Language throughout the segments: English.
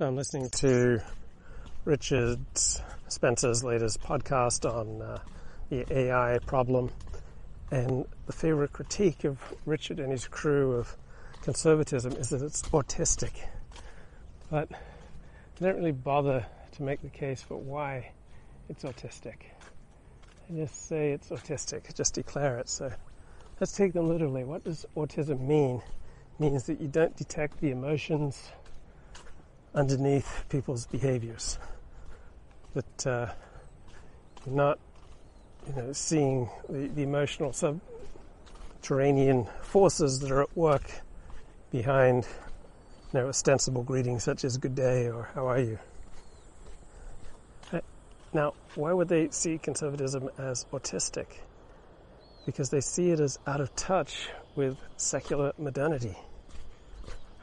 I'm listening to Richard Spencer's latest podcast on uh, the AI problem. And the favorite critique of Richard and his crew of conservatism is that it's autistic. But I don't really bother to make the case for why it's autistic. I just say it's autistic, just declare it. So let's take them literally. What does autism mean? It means that you don't detect the emotions underneath people's behaviors. That uh, you're not, you know, seeing the, the emotional subterranean forces that are at work behind, you know, ostensible greetings such as "Good day" or "How are you." Uh, now, why would they see conservatism as autistic? Because they see it as out of touch with secular modernity,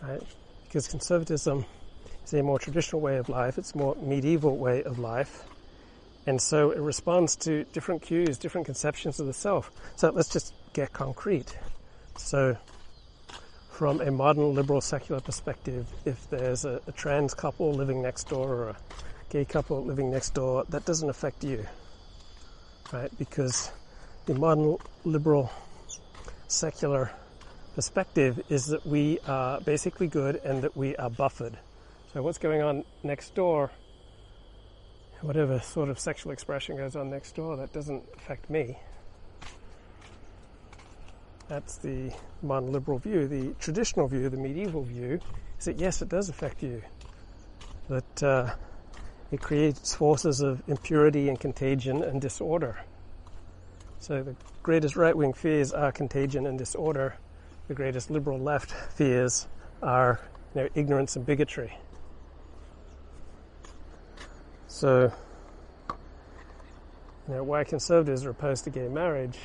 right? Because conservatism it's a more traditional way of life. It's a more medieval way of life. And so it responds to different cues, different conceptions of the self. So let's just get concrete. So from a modern liberal secular perspective, if there's a, a trans couple living next door or a gay couple living next door, that doesn't affect you. Right? Because the modern liberal secular perspective is that we are basically good and that we are buffered. So what's going on next door, whatever sort of sexual expression goes on next door, that doesn't affect me. That's the modern liberal view. The traditional view, the medieval view, is that yes, it does affect you. That uh, it creates forces of impurity and contagion and disorder. So the greatest right-wing fears are contagion and disorder. The greatest liberal left fears are you know, ignorance and bigotry. So, you know, why conservatives are opposed to gay marriage,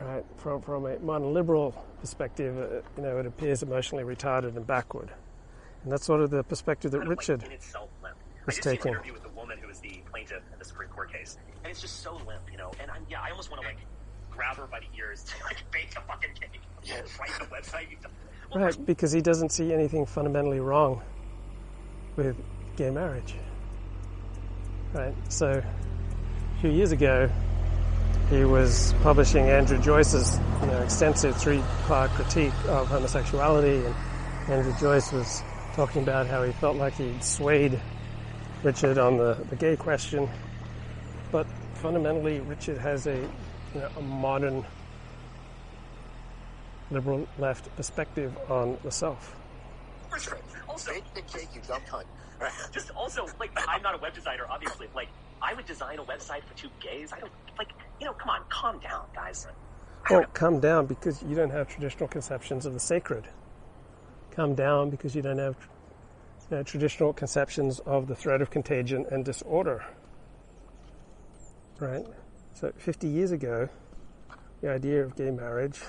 right? From from a modern liberal perspective, uh, you know, it appears emotionally retarded and backward, and that's sort of the perspective that Richard was taking. interview with the woman who was the plaintiff in the Supreme Court case, and it's just so limp, you know. And I'm yeah, I almost want to like grab her by the ears to like bake a fucking cake, yeah. write the website. Well, right, because he doesn't see anything fundamentally wrong with gay marriage. Right. So a few years ago, he was publishing Andrew Joyce's you know, extensive three-part critique of homosexuality, and Andrew Joyce was talking about how he felt like he'd swayed Richard on the, the gay question, but fundamentally, Richard has a, you know, a modern liberal left perspective on the self. Also, the cake, you dumb cunt. Just also, like, I'm not a web designer, obviously. Like, I would design a website for two gays. I don't, like, you know, come on, calm down, guys. Oh, calm down because you don't have traditional conceptions of the sacred. Calm down because you don't have you know, traditional conceptions of the threat of contagion and disorder. Right? So, 50 years ago, the idea of gay marriage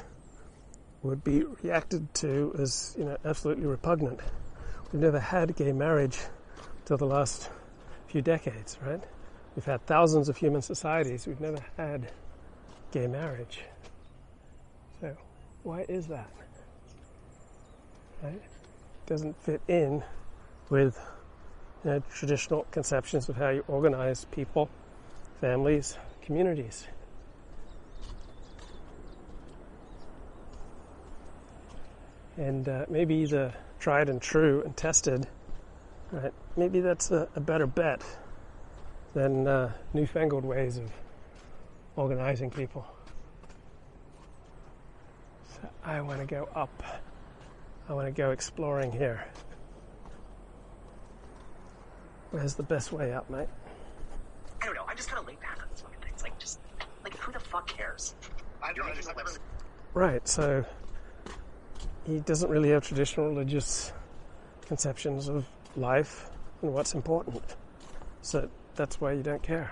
would be reacted to as, you know, absolutely repugnant. We've never had gay marriage till the last few decades, right? We've had thousands of human societies. We've never had gay marriage. So, why is that? Right? It doesn't fit in with you know, traditional conceptions of how you organize people, families, communities. And uh, maybe the tried and true and tested Right. Maybe that's a, a better bet than uh, newfangled ways of organizing people. So I want to go up. I want to go exploring here. Where's the best way up, mate? I don't know. I'm just kind of laid back on this fucking thing. It's like, just, like, who the fuck cares? I don't know. Right, so he doesn't really have traditional religious conceptions of life and what's important. So that's why you don't care.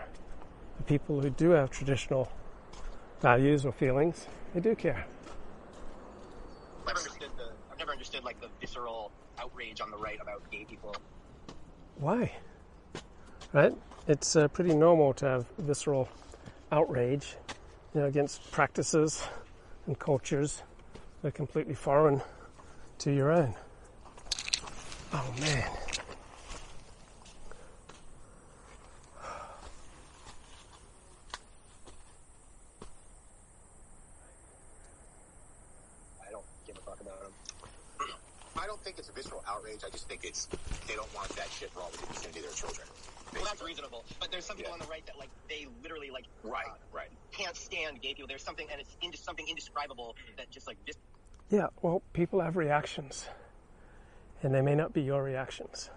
The people who do have traditional values or feelings, they do care. I've never understood the, I've never understood like the visceral outrage on the right about gay people. Why? Right? It's uh, pretty normal to have visceral outrage, you know, against practices and cultures that are completely foreign to your own. Oh man. I don't give a fuck about them. I don't think it's a visceral outrage. I just think it's they don't want that shit for all the vicinity of their children. Well, that's reasonable. But there's some people Yeah. on the right that like they literally like Right, uh, right. Can't stand gay people. There's something and it's into something indescribable that just like this Yeah, well, people have reactions, and they may not be your reactions.